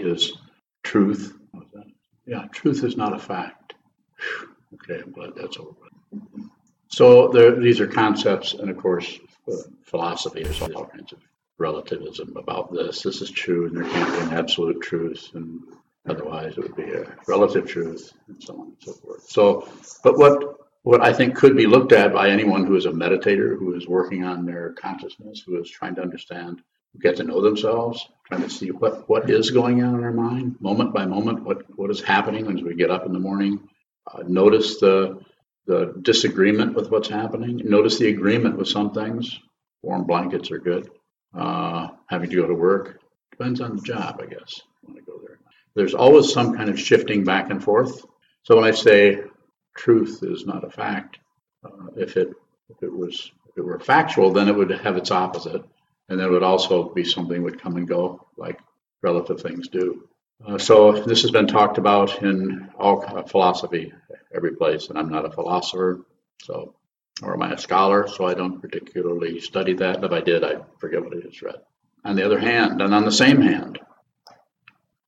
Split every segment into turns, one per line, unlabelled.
is truth. Yeah, truth is not a fact. Okay, I'm glad that's over. So there, these are concepts, and of course, philosophy. There's all kinds of relativism about this. This is true, and there can't be an absolute truth, and otherwise it would be a relative truth, and so on and so forth. So, but what what I think could be looked at by anyone who is a meditator, who is working on their consciousness, who is trying to understand, get to know themselves, trying to see what what is going on in our mind, moment by moment, what what is happening as we get up in the morning. Uh, notice the the disagreement with what's happening. Notice the agreement with some things. Warm blankets are good. Uh, having to go to work depends on the job, I guess. I go there, there's always some kind of shifting back and forth. So when I say truth is not a fact, uh, if it if it was if it were factual, then it would have its opposite, and then it would also be something would come and go like relative things do. Uh, so this has been talked about in all philosophy, every place, and I'm not a philosopher, so or am I a scholar? So I don't particularly study that. If I did, I forget what I just read. On the other hand, and on the same hand,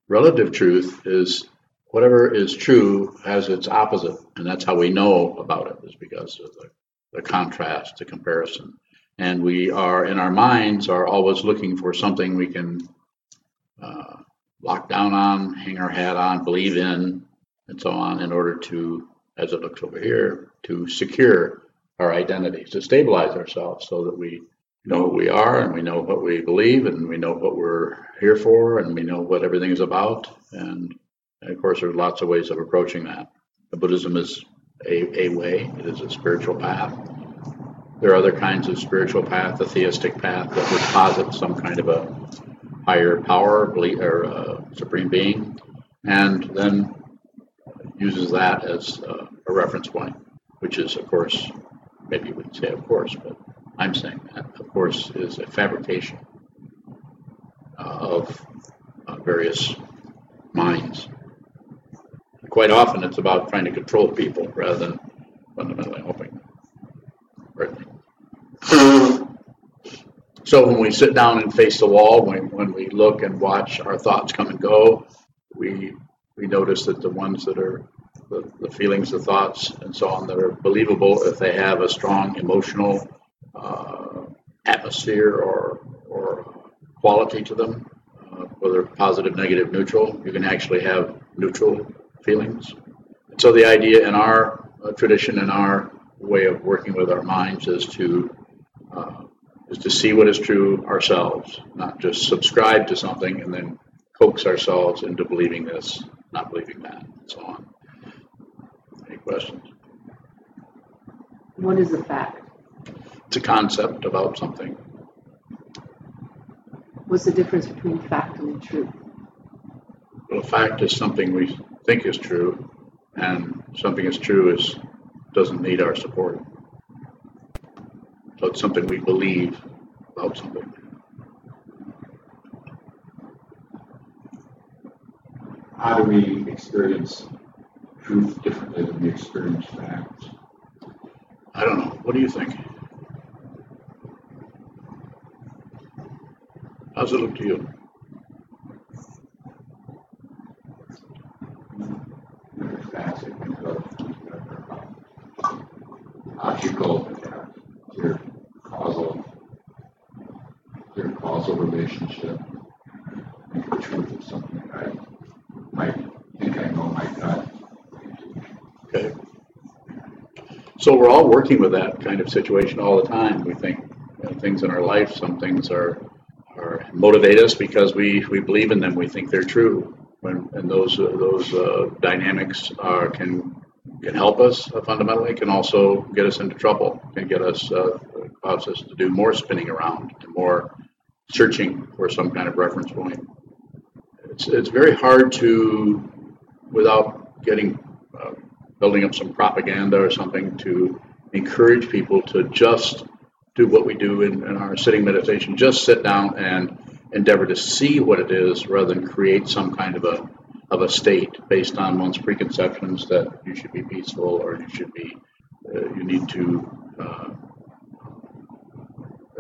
relative truth is whatever is true has its opposite, and that's how we know about it is because of the, the contrast, the comparison. And we are in our minds are always looking for something we can uh, lock down on, hang our hat on, believe in, and so on, in order to, as it looks over here, to secure our identities, to stabilize ourselves so that we know who we are and we know what we believe and we know what we're here for and we know what everything is about. And, and of course, there's lots of ways of approaching that. Buddhism is a, a way, it is a spiritual path. There are other kinds of spiritual path, the theistic path that would posit some kind of a higher power or uh, supreme being, and then uses that as uh, a reference point, which is, of course, maybe you wouldn't say of course, but I'm saying that, of course, is a fabrication uh, of various minds. Quite often, it's about trying to control people rather than fundamentally helping. So when we sit down and face the wall, when, when we look and watch our thoughts come and go, we we notice that the ones that are the, the feelings, the thoughts, and so on that are believable if they have a strong emotional uh, atmosphere or, or quality to them, uh, whether positive, negative, neutral. You can actually have neutral feelings. so the idea in our uh, tradition, in our way of working with our minds, is to uh, is to see what is true ourselves, not just subscribe to something and then coax ourselves into believing this, not believing that, and so on. Any questions?
What is a fact?
It's a concept about something.
What's the difference between fact and truth?
Well, a fact is something we think is true, and something is true is doesn't need our support. So it's something we believe about something.
How do we experience truth differently than we experience facts?
I don't know. What do you think? How's it look to you?
Facts logical, your causal, your causal relationship, the truth of something I might think I know my God.
Okay. So we're all working with that kind of situation all the time. We think you know, things in our life, some things are are motivate us because we, we believe in them. We think they're true. When, and those uh, those uh, dynamics are, can can help us uh, fundamentally. Can also get us into trouble. Can get us uh, cause us to do more spinning around and more searching for some kind of reference point. It's it's very hard to, without building up some propaganda or something to encourage people to just do what we do in, in, our sitting meditation, just sit down and endeavor to see what it is rather than create some kind of a of a state based on one's preconceptions that you should be peaceful or you should be uh, you need to uh,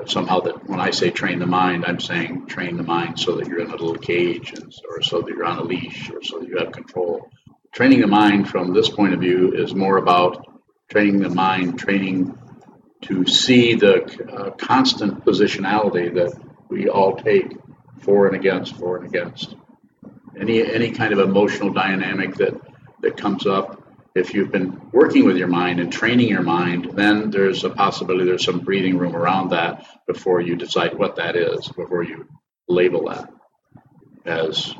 somehow that when I say train the mind, I'm saying train the mind so that you're in a little cage and, or so that you're on a leash or so that you have control. Training the mind from this point of view is more about training the mind, training to see the uh, constant positionality that we all take for and against, for and against. Any any kind of emotional dynamic that that comes up if you've been working with your mind and training your mind, then there's a possibility there's some breathing room around that before you decide what that is, before you label that as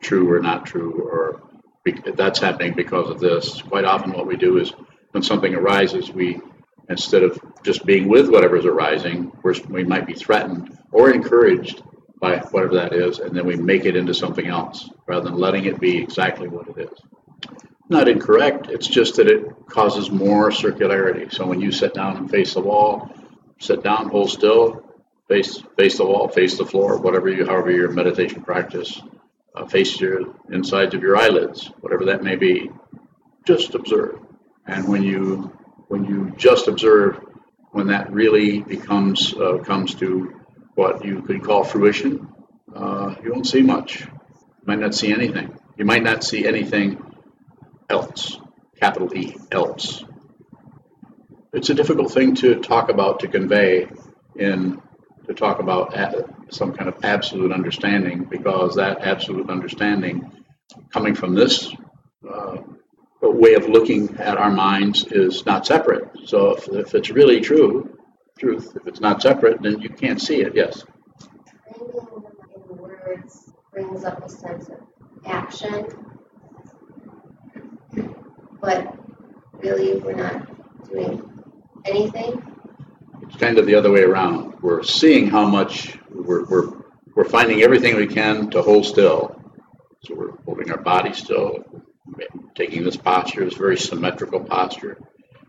true or not true, or that's happening because of this. Quite often, what we do is when something arises, we instead of just being with whatever's arising, we might be threatened or encouraged by whatever that is, and then we make it into something else rather than letting it be exactly what it is not incorrect. It's just that it causes more circularity. So when you sit down and face the wall, sit down, hold still, face face the wall, face the floor, whatever you, however your meditation practice, uh, face your insides of your eyelids, whatever that may be. Just observe. And when you when you just observe, when that really becomes uh, comes to what you could call fruition, uh, you won't see much. You might not see anything. You might not see anything else, capital E, else. It's a difficult thing to talk about, to convey in, to talk about some kind of absolute understanding because that absolute understanding coming from this uh, way of looking at our minds is not separate. So if, if it's really true, truth, if it's not separate, then you can't see it, yes.
Framing in words brings up a sense of action but really we're not doing anything.
It's kind of the other way around. We're seeing how much we're, we're, we're finding everything we can to hold still. So we're holding our body still, taking this posture, this very symmetrical posture,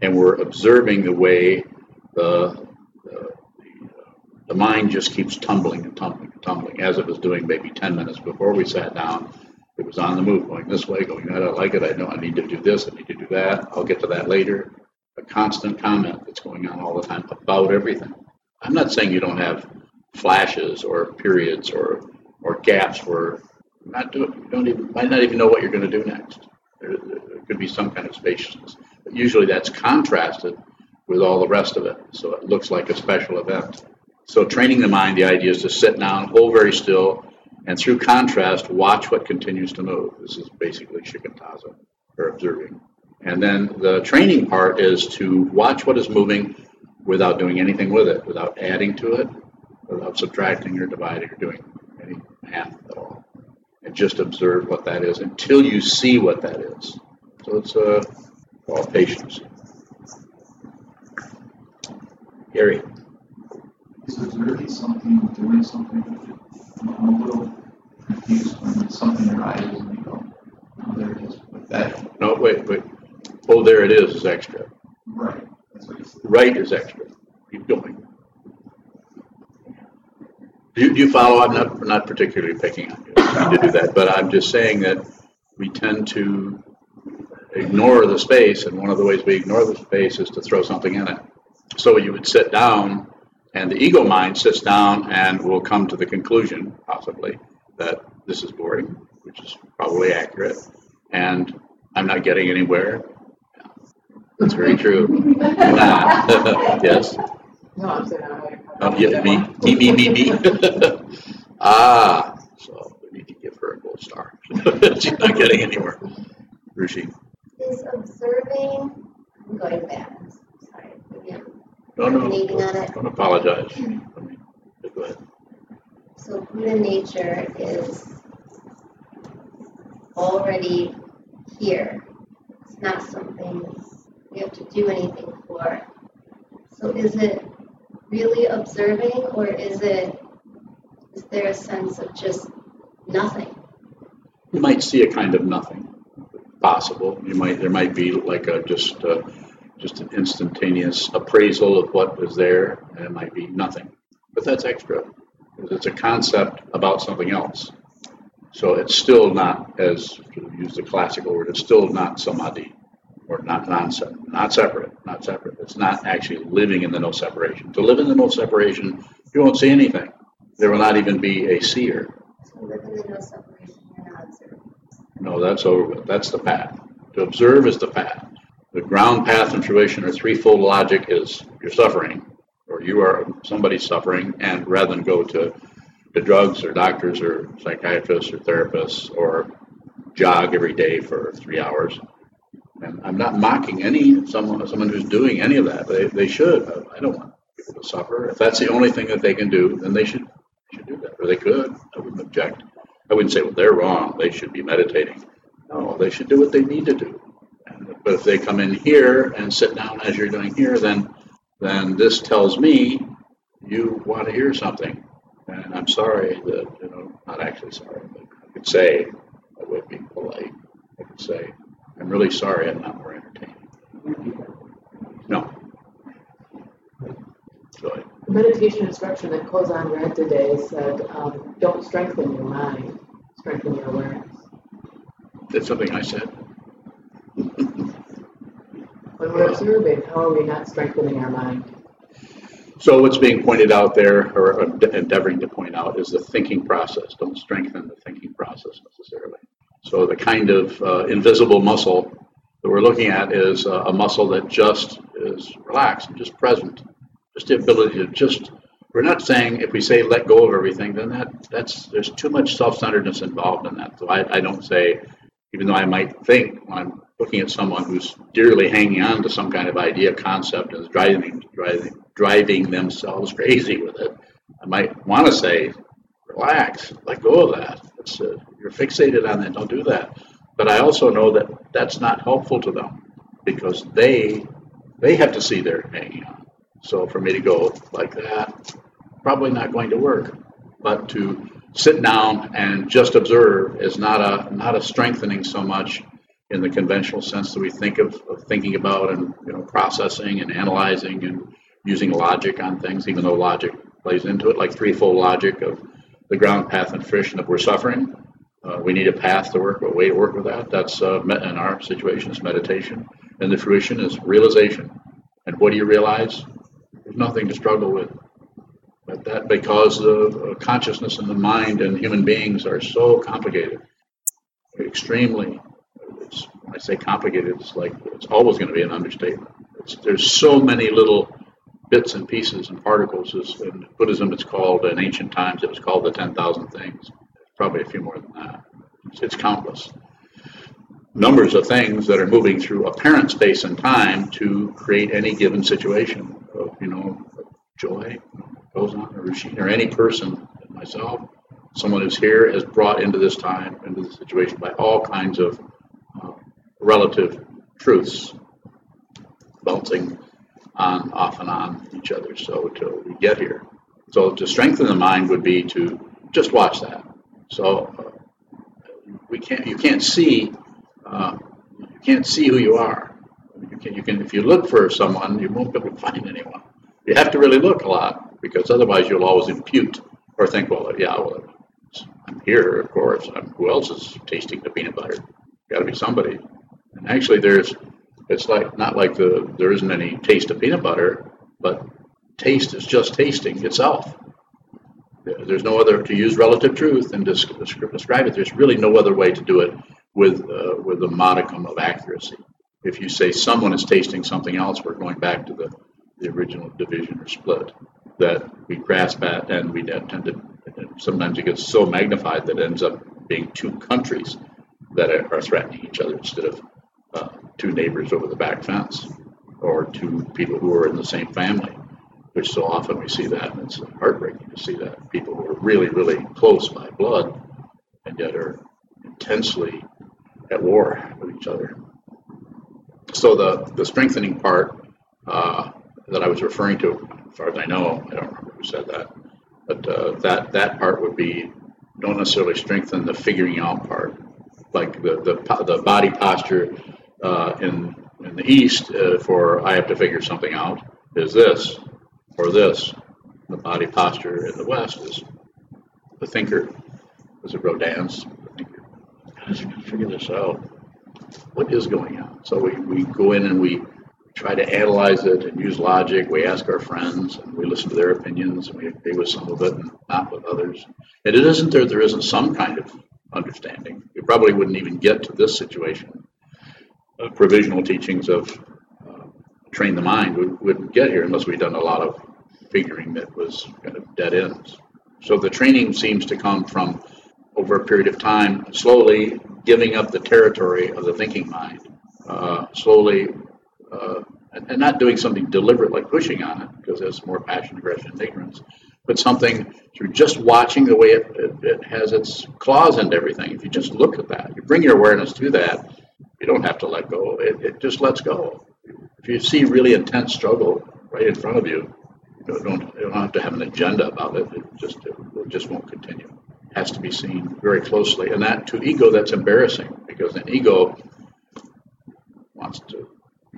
and we're observing the way the, the, the mind just keeps tumbling and tumbling and tumbling, as it was doing maybe 10 minutes before we sat down it was on the move, going this way, going that. I like it. I know I need to do this. I need to do that. I'll get to that later. A constant comment that's going on all the time about everything. I'm not saying you don't have flashes or periods or or gaps where you're not doing. You don't even might not even know what you're going to do next. There, there could be some kind of spaciousness, but usually that's contrasted with all the rest of it, so it looks like a special event. So training the mind, the idea is to sit down, hold very still, and through contrast, watch what continues to move. This is basically shikantaza, or observing. And then the training part is to watch what is moving without doing anything with it, without adding to it, without subtracting or dividing or doing any math at all. And just observe what that is until you see what that is. So it's uh, a all patience. Gary.
Is observing something, doing something? I'm a little confused when something arises and you go, oh, there it is. But that,
No, wait, wait. Oh, there it is, is extra.
right, that's what you said.
Right is extra. Keep going. Do you, do you follow? I'm not, not particularly picking on you to do that, but I'm just saying that we tend to ignore the space, and one of the ways we ignore the space is to throw something in it. So you would sit down, and the ego mind sits down and will come to the conclusion, possibly, that this is boring, which is probably accurate, and I'm not getting anywhere. That's very true. yes.
No, I'm saying I'm like.
Oh, yeah, me, me, me, me, me. ah, so we need to give her a gold star. She's not getting anywhere. Rushi.
Is observing, I'm going back, I'm sorry, maybe I'm
No, no,
ruminating on it.
don't apologize. I mean, Go ahead.
So Buddha nature is already here. It's not something we have to do anything for. So is it really observing or is it is there a sense of just nothing?
You might see a kind of nothing possible. You might there might be like a just uh, just an instantaneous appraisal of what was there, and it might be nothing. But that's extra. It's a concept about something else. So it's still not, as to use the classical word, it's still not samadhi. Or not non not separate, not separate. It's not actually living in the no separation. To live in the no separation, you won't see anything. There will not even be a seer.
So living in no separation, you're not observing.
No, that's over with. That's the path. To observe is the path. The ground path and fruition or threefold logic is you're suffering, or you are somebody's suffering, and rather than go to, to drugs or doctors or psychiatrists or therapists or jog every day for three hours. And I'm not mocking any someone someone who's doing any of that. They, they should. I don't want people to suffer. If that's the only thing that they can do, then they should should do that, or they could. I wouldn't object. I wouldn't say, well, they're wrong. They should be meditating. No, they should do what they need to do. And, but if they come in here and sit down as you're doing here, then then this tells me you want to hear something. And I'm sorry that you know, not actually sorry, but I could say I would be polite. I could say, I'm really sorry I'm not more entertaining. No. Go ahead.
The meditation instruction that Kozan read today said, um, don't strengthen your mind, strengthen your awareness.
That's something I said.
When we're observing, how are we not strengthening our mind?
So what's being pointed out there, or endeavoring to point out, is the thinking process. Don't strengthen the thinking process necessarily. So the kind of uh, invisible muscle that we're looking at is uh, a muscle that just is relaxed and just present. Just the ability to just. We're not saying if we say let go of everything, then that that's there's too much self-centeredness involved in that. So I, I don't say, even though I might think when I'm looking at someone who's dearly hanging on to some kind of idea, concept, and is driving driving driving themselves crazy with it, I might want to say, relax, let go of that. It's, uh, you're fixated on that. Don't do that. But I also know that that's not helpful to them because they they have to see they're hanging on. So for me to go like that, probably not going to work. But to sit down and just observe is not a not a strengthening so much in the conventional sense that we think of, of thinking about and you know processing and analyzing and using logic on things, even though logic plays into it, like threefold logic of the ground path and fruition that we're suffering. Uh, we need a path to work, a way to work with that. That's uh, in our situation is meditation, and the fruition is realization. And what do you realize? There's nothing to struggle with. But that because the consciousness and the mind and human beings are so complicated, extremely. It's, when I say complicated, it's like it's always going to be an understatement. It's, there's so many little bits and pieces and particles. Is, In Buddhism, it's called, in ancient times, it was called the 10,000 things. Probably a few more than that. It's, it's countless. Numbers of things that are moving through apparent space and time to create any given situation of, you know, joy, goes or Rushine, or any person, myself, someone who's here, is brought into this time, into the situation by all kinds of uh, relative truths bouncing on, off and on each other. So until we get here. So to strengthen the mind would be to just watch that. So uh, we can't, you can't see, uh, you can't see who you are. You can, you can, if you look for someone, you won't be able to find anyone. You have to really look a lot because otherwise you'll always impute or think, well, yeah, well, I'm here, of course. I'm, who else is tasting the peanut butter? Got to be somebody. And actually, there's it's like not like the there isn't any taste of peanut butter, but taste is just tasting itself. There's no other to use relative truth and describe it. There's really no other way to do it with uh, with a modicum of accuracy. If you say someone is tasting something else, we're going back to the, the original division or split that we grasp at, and we tend to sometimes it gets so magnified that it ends up being two countries that are threatening each other instead of uh, two neighbors over the back fence or two people who are in the same family, which so often we see that, and it's heartbreaking to see that people who are really, really close by blood and yet are intensely at war with each other. So the, the strengthening part uh, that I was referring to, as far as I know, I don't remember who said that, but uh, that that part would be don't necessarily strengthen the figuring out part, like the the, the body posture uh, in in the East uh, for I have to figure something out is this or this. The body posture in the West is the thinker. Is it Rodin's? The thinker. Can figure this out. what is going on? So we, we go in and we try to analyze it and use logic. We ask our friends and we listen to their opinions and we agree with some of it and not with others. And it isn't there, there isn't some kind of understanding. We probably wouldn't even get to this situation. Uh, provisional teachings of uh, train the mind would, wouldn't get here unless we'd done a lot of figuring that was kind of dead ends. So the training seems to come from over a period of time, slowly giving up the territory of the thinking mind, uh, slowly, uh, and, and, not doing something deliberate like pushing on it, because that's more passion, aggression, and ignorance, but something through just watching the way it, it, it has its claws into everything. If you just look at that, you bring your awareness to that, you don't have to let go. It, it just lets go. If you see really intense struggle right in front of you, you don't, you don't have to have an agenda about it. It just it, just won't continue. It has to be seen very closely, and that to ego that's embarrassing because an ego wants to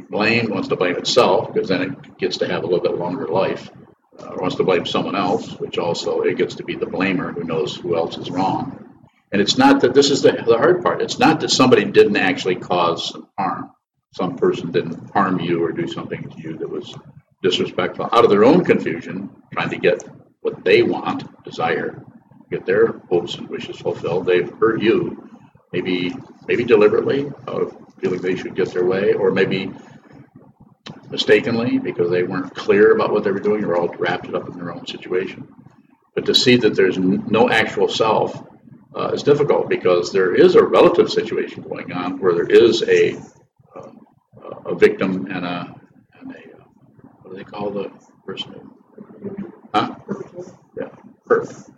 blame, wants to blame itself because then it gets to have a little bit longer life. Uh, wants to blame someone else, which also it gets to be the blamer who knows who else is wrong. And it's not that this is the, the hard part. It's not that somebody didn't actually cause some harm. Some person didn't harm you or do something to you that was disrespectful out of their own confusion, trying to get what they want, desire, get their hopes and wishes fulfilled. They've hurt you, maybe maybe deliberately, out of feeling they should get their way, or maybe mistakenly because they weren't clear about what they were doing, or all wrapped it up in their own situation. But to see that there's no actual self uh, is difficult because there is a relative situation going on where there is a uh, a victim and a what do they call the person? Huh? Yeah, perfect.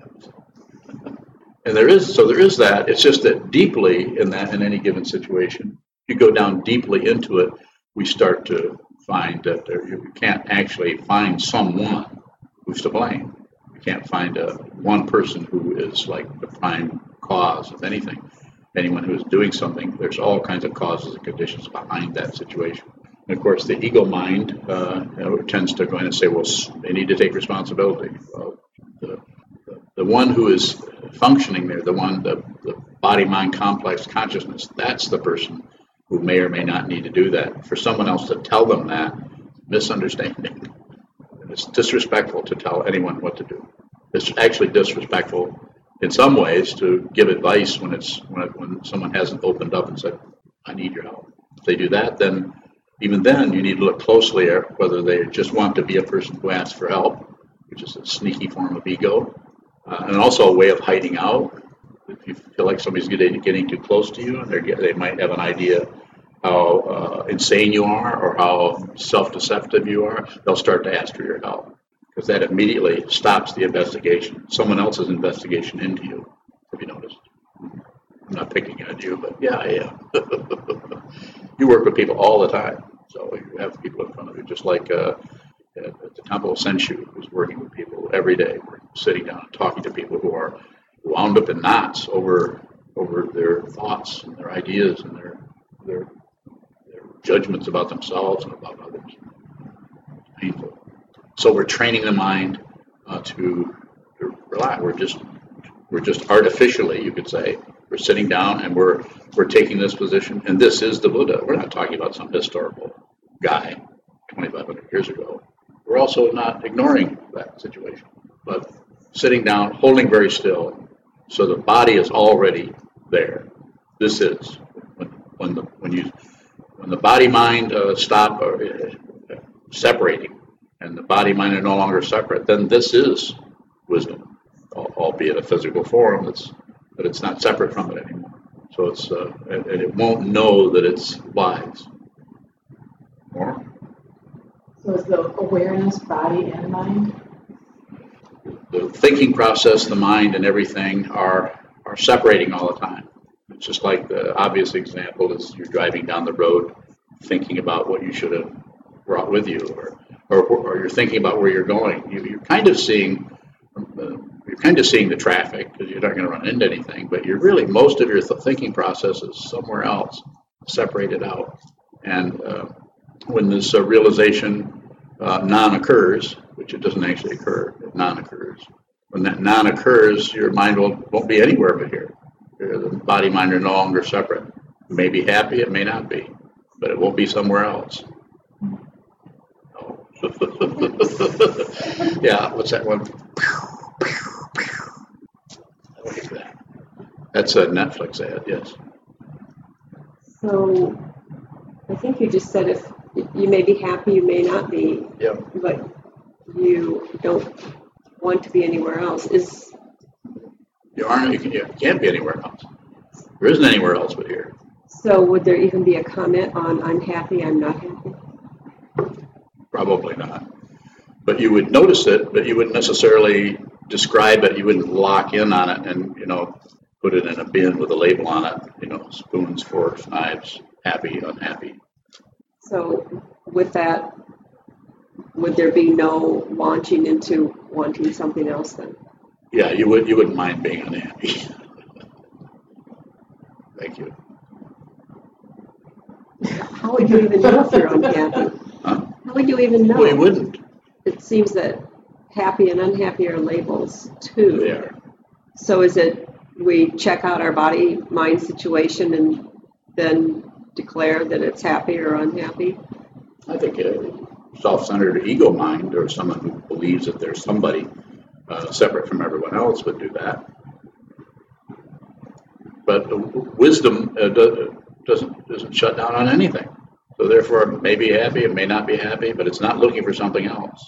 And there is, so there is that. It's just that deeply in that, in any given situation, if you go down deeply into it, we start to find that there, you can't actually find someone who's to blame. Can't find a one person who is like the prime cause of anything. Anyone who is doing something, there's all kinds of causes and conditions behind that situation. And of course, the ego mind uh, you know, tends to go in and say, well, they need to take responsibility. Well, the, the, the, one who is functioning there, the one, the, the body mind complex consciousness, that's the person who may or may not need to do that. For someone else to tell them that, misunderstanding. It's disrespectful to tell anyone what to do. It's actually disrespectful in some ways to give advice when it's when, when someone hasn't opened up and said, "I need your help." If they do that, then even then, you need to look closely at whether they just want to be a person who asks for help, which is a sneaky form of ego, uh, and also a way of hiding out. If you feel like somebody's getting, getting too close to you, and they might have an idea how uh, insane you are or how self-deceptive you are, they'll start to ask for your help because that immediately stops the investigation, someone else's investigation into you. Have you noticed? I'm not picking on you, but yeah, am. you work with people all the time. So you have people in front of you, just like uh, at the Temple of Senshu, who's working with people every day, sitting down and talking to people who are wound up in knots over over their thoughts and their ideas and their, their judgments about themselves and about others. It's painful. So we're training the mind uh, to, to relax. We're just we're just artificially, you could say, we're sitting down and we're we're taking this position, and this is the Buddha. We're not talking about some historical guy 2,500 years ago. We're also not ignoring that situation, but sitting down, holding very still, so the body is already there. This is when, when the when you when the body mind uh, stop uh, separating, and the body mind are no longer separate. Then this is wisdom, albeit a physical form that's but it's not separate from it anymore. So it's uh, and, and, it won't know that it's wise. More.
So is the awareness body and mind?
The thinking process, the mind, and everything are are separating all the time. It's just like the obvious example is you're driving down the road, thinking about what you should have brought with you, or or, or you're thinking about where you're going. You, you're kind of seeing. Uh, you're kind of seeing the traffic because you're not going to run into anything, but you're really most of your th- thinking process is somewhere else, separated out. And uh, when this uh, realization uh, non occurs, which it doesn't actually occur, it non occurs. When that non occurs, your mind will, won't be anywhere but here. The body mind are no longer separate. It may be happy, it may not be, but it won't be somewhere else. Yeah, what's that one? I like that. That's a Netflix ad, yes.
So, I think you just said if, you may be happy, you may not be,
Yep.
but you don't want to be anywhere else. Is,
You aren't, you can- you can't be anywhere else. There isn't anywhere else but here.
so would there even be a comment on I'm happy, I'm not happy?
Probably not. But you would notice it, but you wouldn't necessarily describe it, you wouldn't lock in on it and, you know, put it in a bin with a label on it, you know, spoons, forks, knives, happy, unhappy.
So with that, would there be no launching into wanting something else then?
Yeah, you would, you wouldn't mind being unhappy. Thank you.
How would you even know if you're unhappy?
Huh?
How would you even know?
Well, you wouldn't.
It seems that happy and unhappy are labels too.
There.
So is it, we check out our body, mind situation and then declare that it's happy or unhappy?
I think a self-centered ego mind or someone who believes that there's somebody uh, separate from everyone else would do that. But wisdom uh, do- doesn't doesn't shut down on anything. So therefore, it may be happy, it may not be happy, but it's not looking for something else.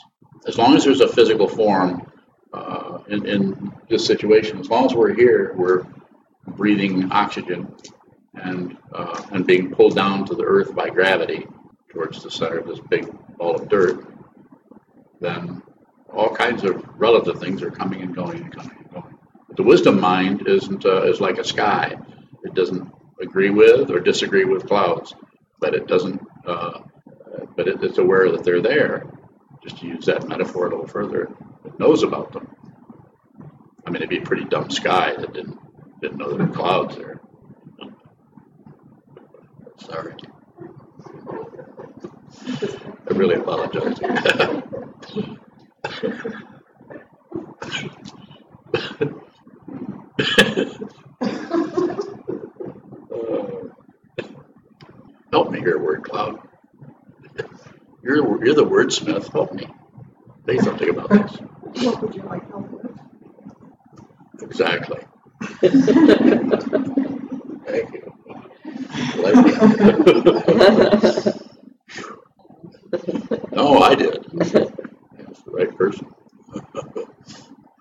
As long as there's a physical form uh, in, in this situation, as long as we're here, we're breathing oxygen and uh, and being pulled down to the earth by gravity towards the center of this big ball of dirt, then all kinds of relative things are coming and going and coming and going. But the wisdom mind isn't uh, is like a sky. It doesn't agree with or disagree with clouds, but it doesn't. Uh, but it, it's aware that they're there. Just to use that metaphor a little further, it knows about them. I mean, it'd be a pretty dumb sky that didn't didn't know there were clouds there. Sorry. I really apologize. Help me here, word cloud. You're, you're the wordsmith. Help me. Say something about this.
What would you like help with?
Exactly. Thank you. Like that. No, I did. That's the right person.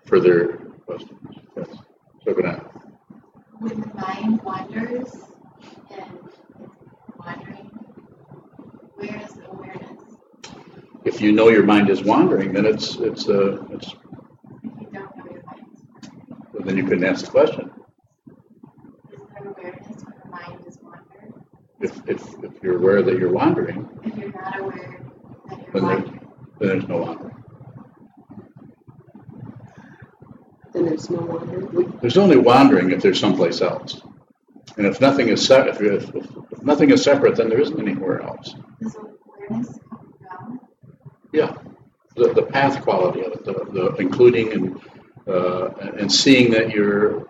Further questions? Yes. So gonna,
when the mind wanders and it's wandering, where is the awareness?
if you know your mind is wandering, then it's, it's, uh, it's,
If you don't know
then you couldn't ask the question.
is there awareness when the mind is wandering?
If, if, if you're aware that you're wandering,
If you're not aware that
then
you're
there,
wandering,
then there's no wandering.
Then there's no wonder. We-
There's only wandering if there's someplace else. And if nothing is se, if, if, if nothing is separate, then there isn't anywhere else.
does awareness come from?
Yeah, the, the path quality of it, the, the including and, uh, and seeing that you're,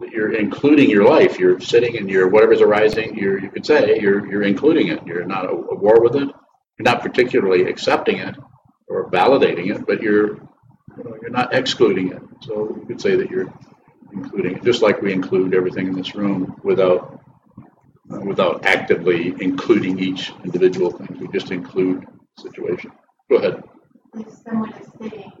that you're including your life, you're sitting and you're, whatever's arising, you're, you could say, you're, you're including it, you're not at war with it, you're not particularly accepting it or validating it, but you're, you know, you're not excluding it. So you could say that you're including it, just like we include everything in this room without, without actively including each individual thing, we just include situation. Go ahead.
If someone is sitting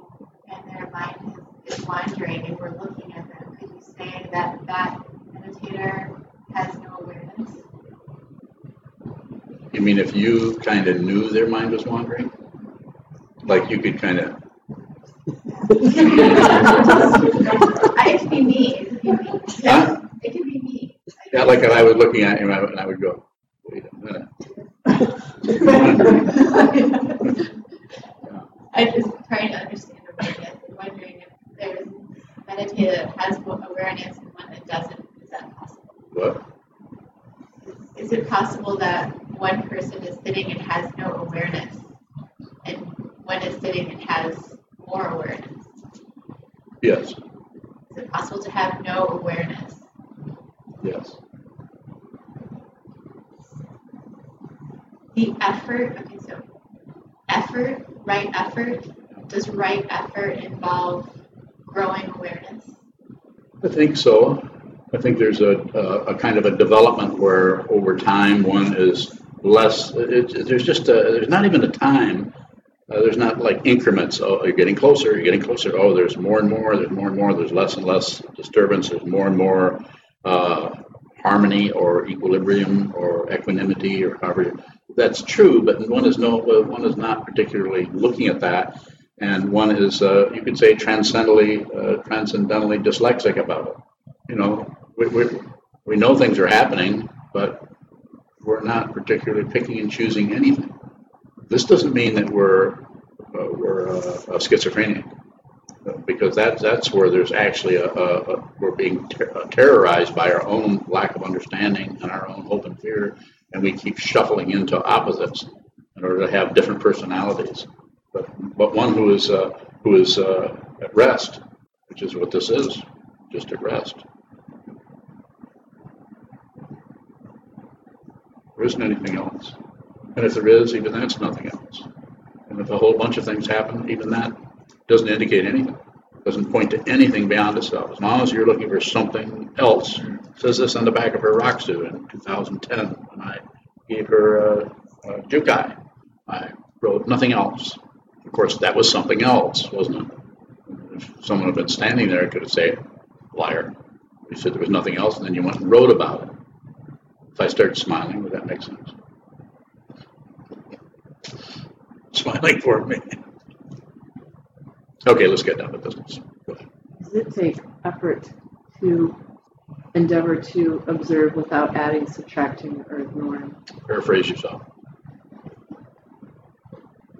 and their mind is, is wandering and we're looking at them, could you say that that meditator has no awareness?
You mean if you kind of knew their mind was wandering? Like you could kind of,
I, it could be me, it could be me.
Huh?
It could be me.
yeah, like if I was looking at you and I would- and I would go, wait a minute.
I'm just trying to understand awareness and wondering if there's meditator that has awareness and one that doesn't. Is that possible?
What?
Is it possible that one person is sitting and has no awareness, and one is sitting and has more awareness?
Yes,
Is it possible to have no awareness?
yes.
the effort, okay, so effort, right effort, does right effort involve growing awareness?
I think so. I think there's a, a, a kind of a development where over time one is less, it, there's just a, there's not even a time. Uh, there's not like increments. Oh, you're getting closer, you're getting closer. Oh, there's more and more, there's more and more, there's less and less disturbance, there's more and more uh, harmony or equilibrium or equanimity or however. That's true, but one is no, one is not particularly looking at that, and one is, uh, you could say, transcendently, uh, transcendentally dyslexic about it. You know, we, we, we know things are happening, but we're not particularly picking and choosing anything. This doesn't mean that we're uh, we're uh, schizophrenic, because that's that's where there's actually a, a, a we're being ter- uh, terrorized by our own lack of understanding and our own hope and fear, and we keep shuffling into opposites in order to have different personalities. But but one who is uh, who is uh, at rest, which is what this is, just at rest. There isn't anything else. And if there is, even that's nothing else. And if a whole bunch of things happen, even that doesn't indicate anything. Doesn't point to anything beyond itself. As long as you're looking for something else. Says this on the back of her rakusu in 2010 when I gave her a, uh, Jukai. I wrote nothing else. Of course, that was something else, wasn't it? If someone had been standing there, could have said, liar. You said there was nothing else, and then you went and wrote about it. If I started smiling, would that make sense? Smiling for me. Okay, let's get down to business. Go ahead.
Does it take effort to endeavor to observe without adding, subtracting, or ignoring?
Paraphrase yourself.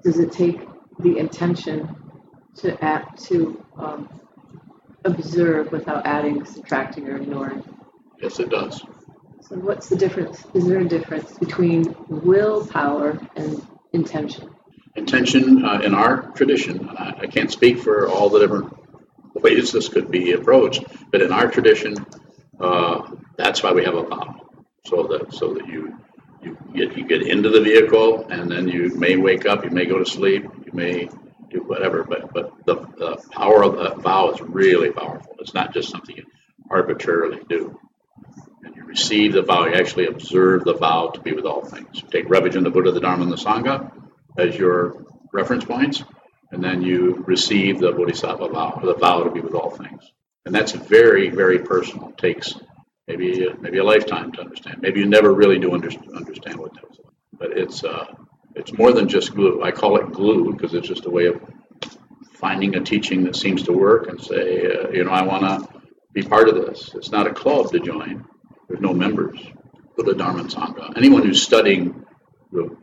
Does it take the intention to act to um, observe without adding, subtracting, or ignoring?
Yes, it does.
So, what's the difference? Is there a difference between willpower and intention?
Intention uh, in our tradition, I, I can't speak for all the different ways this could be approached, but in our tradition, uh, that's why we have a vow, so that so that you you get you get into the vehicle, and then you may wake up, you may go to sleep, you may do whatever, but but the, the power of the vow is really powerful. It's not just something you arbitrarily do. And you receive the vow, you actually observe the vow to be with all things. You take refuge in the Buddha, the Dharma, and the Sangha as your reference points, and then you receive the Bodhisattva vow, the vow to be with all things. And that's very, very personal. It takes maybe maybe a lifetime to understand. Maybe you never really do under, understand what that was. But it's uh, it's more than just glue. I call it glue because it's just a way of finding a teaching that seems to work and say, uh, you know, I want to be part of this. It's not a club to join. There's no members. Buddha Dharma Sangha. Anyone who's studying the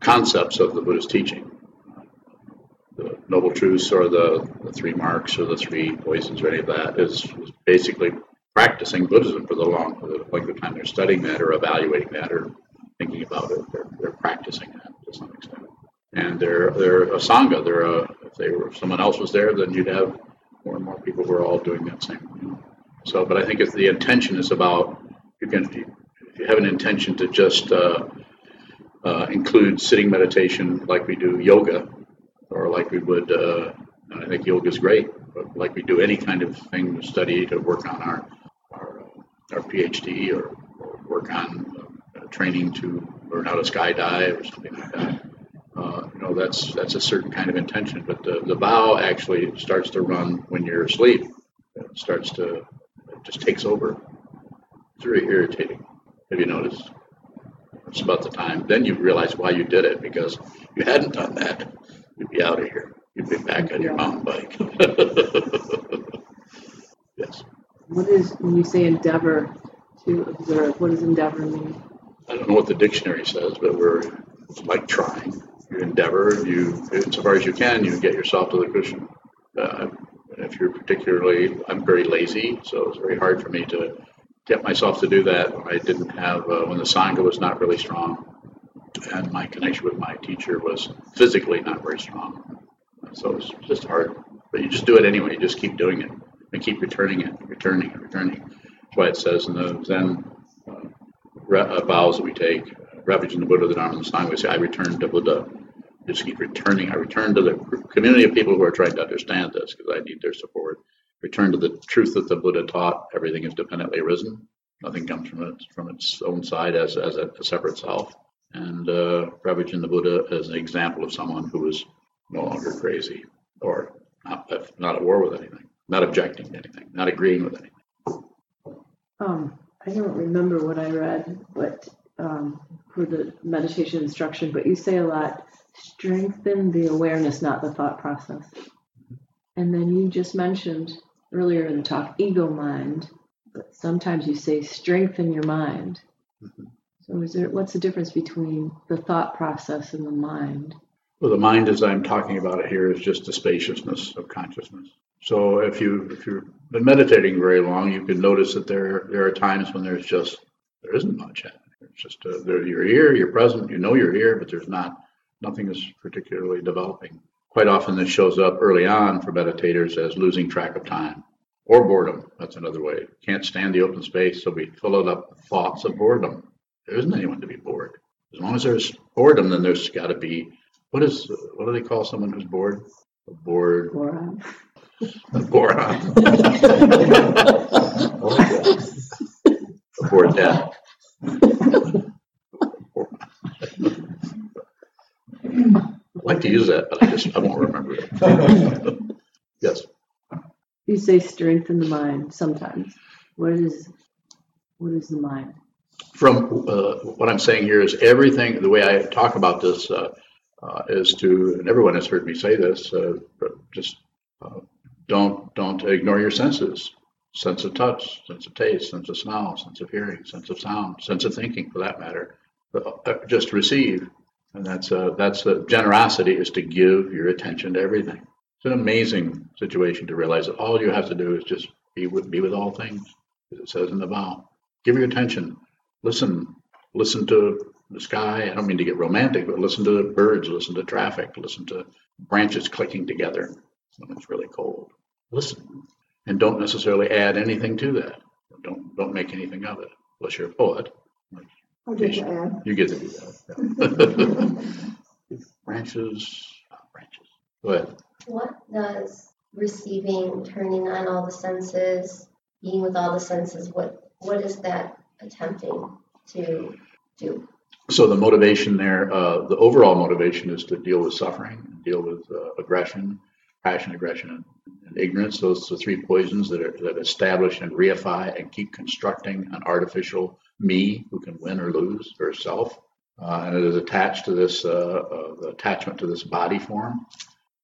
concepts of the Buddha's teaching, the Noble Truths or the, the three marks or the three poisons or any of that, is, is basically practicing Buddhism for the long, for the length of time they're studying that or evaluating that or thinking about it. They're, they're practicing that to some extent. And they're they're a sangha. They're a, if they were if someone else was there, then you'd have more and more people who are all doing that same. thing. So, but I think if the intention is about you can if you have an intention to just uh, uh, include sitting meditation like we do yoga, or like we would, uh, I think yoga is great, but like we do any kind of thing to study to work on our our, uh, our PhD or, or work on uh, training to learn how to skydive or something like that. Uh, you know, that's that's a certain kind of intention, but the, the vow actually starts to run when you're asleep. It starts to, it just takes over. It's very irritating. Have you noticed? It's about the time. Then you realize why you did it because you hadn't done that. You'd be out of here. You'd be back on your mountain bike. yes.
What is, when you say endeavor to observe, what does endeavor mean?
I don't know what the dictionary says, but we're it's like trying. You endeavor, you, insofar as you can, you get yourself to the cushion. Uh, if you're particularly, I'm very lazy, so it's very hard for me to get myself to do that when I didn't have, uh, when the Sangha was not really strong and my connection with my teacher was physically not very strong. So it's just hard. But you just do it anyway. You just keep doing it and keep returning it, returning it, returning. That's why it says in the Zen uh, re- uh, vows that we take, uh, the Buddha, the Dharma and the Sangha, we say, I return to Buddha. Just keep returning. I return to the community of people who are trying to understand this because I need their support. Return to the truth that the Buddha taught. Everything is dependently arisen. Nothing comes from from its own side as, as a, a separate self. And uh, the Buddha is an example of someone who is no longer crazy or not, not at war with anything, not objecting to anything, not agreeing with anything.
Um, I don't remember what I read, but um, for the meditation instruction, but you say a lot, strengthen the awareness, not the thought process. And then you just mentioned earlier in the talk, ego mind, but sometimes you say strengthen your mind.
Mhm.
So is there what's the difference between the thought process and the mind?
Well, the mind, as I'm talking about it here, is just the spaciousness of consciousness. So if you if you've been meditating very long, you can notice that there there are times when there's just there isn't much happening. It's just uh, there, you're here, you're present, you know you're here, but there's not nothing is particularly developing. Quite often, this shows up early on for meditators as losing track of time or boredom. That's another way. Can't stand the open space, so we fill it up with thoughts of boredom. There isn't anyone to be bored. As long as there's boredom, then there's got to be what is what do they call someone who's bored? A bored
Or
a boron. a bored dad. I'd like to use that, but I just I won't remember it. yes.
you say strengthen the mind sometimes. What is what is the mind?
From uh, what I'm saying here is everything. The way I talk about this uh, uh, is to, and everyone has heard me say this, uh, but just uh, don't don't ignore your senses. Sense of touch, sense of taste, sense of smell, sense of hearing, sense of sound, sense of thinking, for that matter. Uh, just receive, and that's uh, that's the generosity is to give your attention to everything. It's an amazing situation to realize that all you have to do is just be with be with all things, as it says in the vow. Give your attention, listen, listen to the sky. I don't mean to get romantic, but listen to the birds, listen to traffic, listen to branches clicking together when it's really cold. Listen, and don't necessarily add anything to that. Don't don't make anything of it, unless you're a poet.
I get to add.
You get to do that. yeah. branches, branches. Go ahead.
What does receiving, turning on all the senses, being with all the senses, what what is that attempting to do?
So the motivation there, uh, the overall motivation is to deal with suffering, deal with uh, aggression, passion, aggression, and, and ignorance. Those are the three poisons that are, that establish and reify and keep constructing an artificial me who can win or lose or self. Uh, and it is attached to this uh, uh, attachment to this body form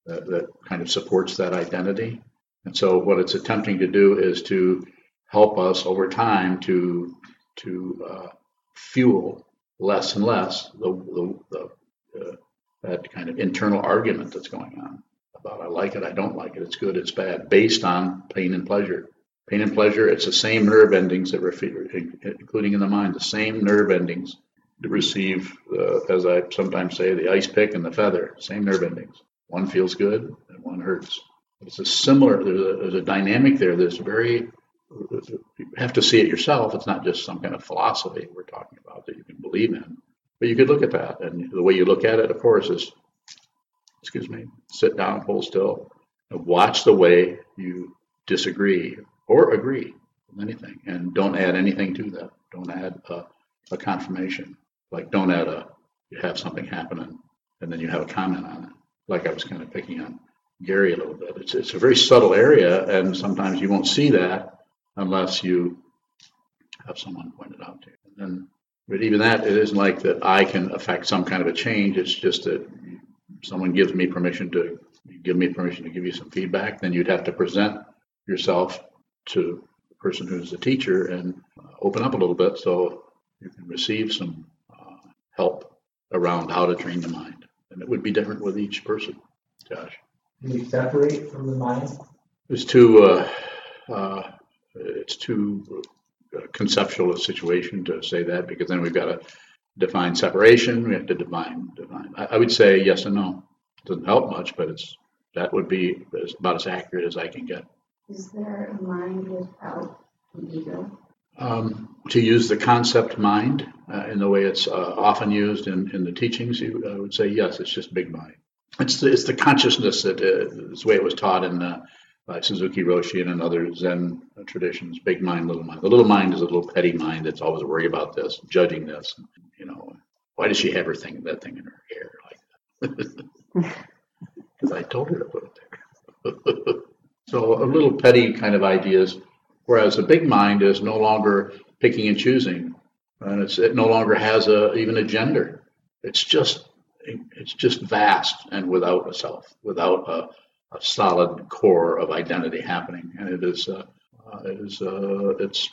that, that kind of supports that identity. And so what it's attempting to do is to help us over time to to uh, fuel less and less the, the, the uh, that kind of internal argument that's going on about I like it, I don't like it, it's good, it's bad, based on pain and pleasure. Pain and pleasure, it's the same nerve endings that receive, including in the mind, the same nerve endings that receive, uh, as I sometimes say, the ice pick and the feather, same nerve endings. One feels good and one hurts. It's a similar, there's a, there's a dynamic there that's very, you have to see it yourself. It's not just some kind of philosophy we're talking about that you can believe in. But you could look at that. And the way you look at it, of course, is excuse me, sit down, hold still, and watch the way you disagree or agree with anything. And don't add anything to that. Don't add a, a confirmation. Like, don't add a, you have something happening and then you have a comment on it. Like I was kind of picking on Gary a little bit. It's, it's a very subtle area, and sometimes you won't see that unless you have someone point it out to you. And then, but even that, it isn't like that I can affect some kind of a change. It's just that someone gives me permission to give me permission to give you some feedback, then you'd have to present yourself to the person who's the teacher and uh, open up a little bit so you can receive some uh, help around how to train the mind. And it would be different with each person. Josh.
Can you separate from the mind?
It's too, uh, uh, it's too uh, conceptual a situation to say that because then we've got to define separation. We have to define define. I, I would say yes and no. It doesn't help much, but it's that would be about as accurate as I can get.
Is there a mind without an ego?
Um, to use the concept mind uh, in the way it's uh, often used in, in the teachings, you, I would say yes, it's just big mind. It's the, it's the consciousness that uh, is the way it was taught in uh, by Suzuki Roshi and other Zen traditions. Big mind, little mind. The little mind is a little petty mind that's always worried about this, judging this. You know, why does she have her thing that thing in her hair like that? Because I told her to put it there. so a little petty kind of ideas Whereas a big mind is no longer picking and choosing, and it no longer has a, even a gender. It's just it's just vast and without a self, without a, a solid core of identity happening. And it is uh, uh, it is uh, it's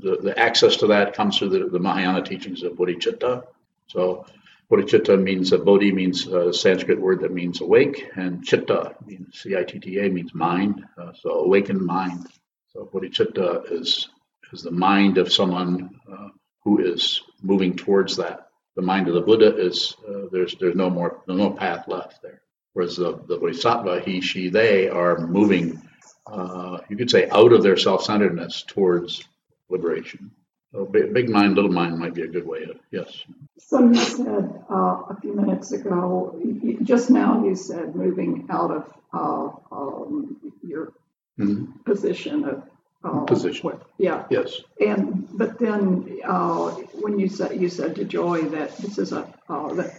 the, the access to that comes through the, the Mahayana teachings of bodhicitta. So bodhicitta means a bodhi means a Sanskrit word that means awake, and chitta means C I T T A means mind. Uh, so awakened mind. So bodhicitta is is the mind of someone uh, who is moving towards that. The mind of the Buddha is uh, there's there's no more there's no path left there. Whereas the, the bodhisattva, he, she, they are moving, uh, you could say, out of their self-centeredness towards liberation. So big, big mind, little mind might be a good way of yes.
So you said uh, a few minutes ago, just now you said moving out of uh, um, your
Mhm.
position of uh,
Position.
what- Yeah,
Yes.
and but then uh, when you said you said to Joy that this is a uh, that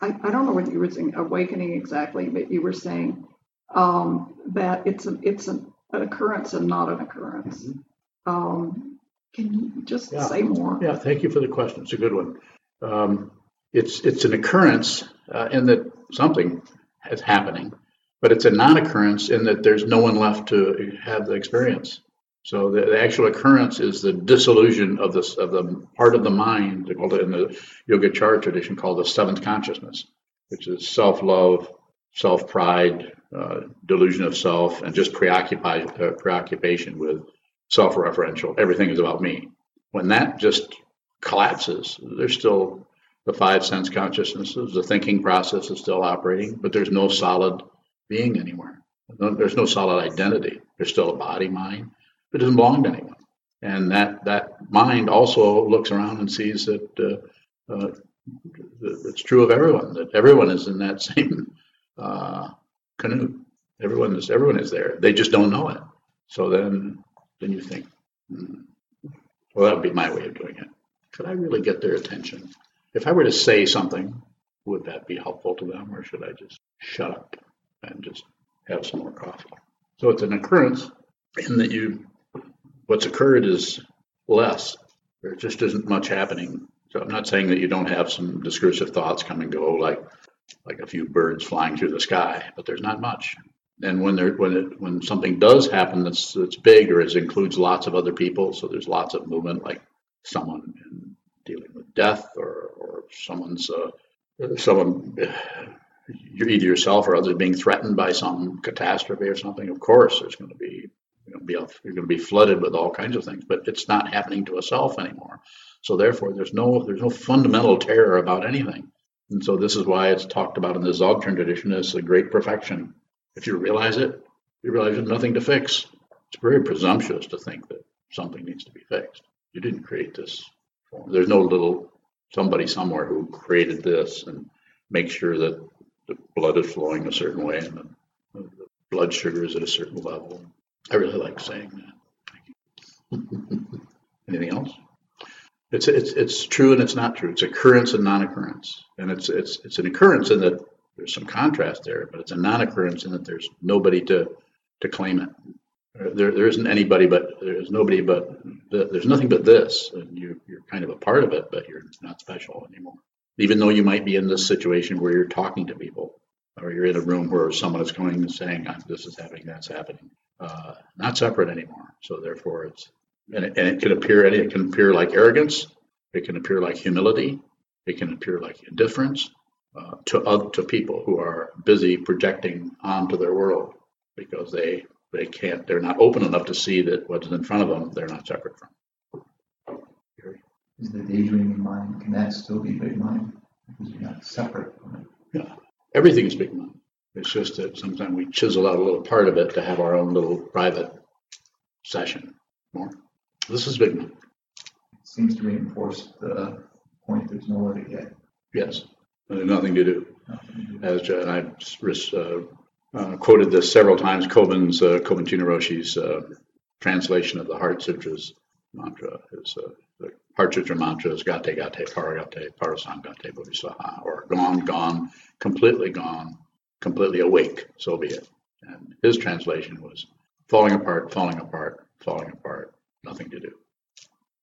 I, I don't know what you were saying awakening exactly, but you were saying um, that it's an it's an, an occurrence and not an occurrence. Um, can you just
Yeah.
say more?
Yeah, thank you for the question. It's a good one. Um, it's it's an occurrence uh, in that something is happening, but it's a non-occurrence in that there's no one left to have the experience. So the, the actual occurrence is the dissolution of this of the part of the mind they call it in the Yogacara tradition called the seventh consciousness, which is self-love, self-pride, uh, delusion of self, and just preoccupied uh, preoccupation with self-referential. Everything is about me. When that just collapses, there's still the five sense consciousnesses, the thinking process is still operating, but there's no solid being anywhere. There's no solid identity. There's still a body, mind, but it doesn't belong to anyone. And that, that mind also looks around and sees that uh, uh, it's true of everyone, that everyone is in that same uh, canoe. Everyone is everyone is there. They just don't know it. So then then you think, hmm, well, that would be my way of doing it. Could I really get their attention? If I were to say something, would that be helpful to them, or should I just shut up and just have some more coffee? So it's an occurrence in that you, what's occurred is less. There just isn't much happening. So I'm not saying that you don't have some discursive thoughts come and go, like like a few birds flying through the sky, but there's not much. And when there when it when something does happen that's that's big or is includes lots of other people, so there's lots of movement, like someone dealing with death or or someone's uh, someone you're either yourself or others being threatened by some catastrophe or something. Of course, there's going to be you're going to be you're going to be flooded with all kinds of things, but it's not happening to a self anymore. So therefore, there's no there's no fundamental terror about anything. And so this is why it's talked about in the Dzogchen tradition as a great perfection. If you realize it, you realize there's nothing to fix. It's very presumptuous to think that something needs to be fixed. You didn't create this. form. There's no little somebody somewhere who created this and makes sure that the blood is flowing a certain way and the, the blood sugar is at a certain level. I really like saying that. Thank you. Anything else? It's, it's, it's true and it's not true. It's occurrence and non-occurrence. And it's, it's, it's an occurrence in that there's some contrast there, but it's a non-occurrence in that there's nobody to, to claim it. There, there isn't anybody but, there's nobody but, there's nothing but this. And you, you're kind of a part of it, but you're not special anymore. Even though you might be in this situation where you're talking to people or you're in a room where someone is going and saying, "Ah, this is happening, that's happening. Uh, not separate anymore. So therefore it's, and it, and it can appear, it can appear like arrogance. It can appear like humility. It can appear like indifference uh, to oth- to people who are busy projecting onto their world because they they can't they're not open enough to see that what is in front of them they're not separate from.
Is the daydreaming mind, can that still be big mind? Because you're not separate from it.
Yeah, Everything is big mind. It's just that sometimes we chisel out a little part of it to have our own little private session. More. This is big mind.
It seems to reinforce the point there's nowhere to get.
Yes, there's nothing to do.
nothing to do.
As John, and I uh, uh, quoted this several times, Kobun's, uh, Kobun Chino Roshi's uh, translation of the Heart Sutra's mantra is uh, the Heart Sutra mantra is Gate Gate Paragate Parasamgate Bodhisattva, or gone, gone, completely gone, completely awake, so be it. And his translation was falling apart, falling apart, falling apart, nothing to do.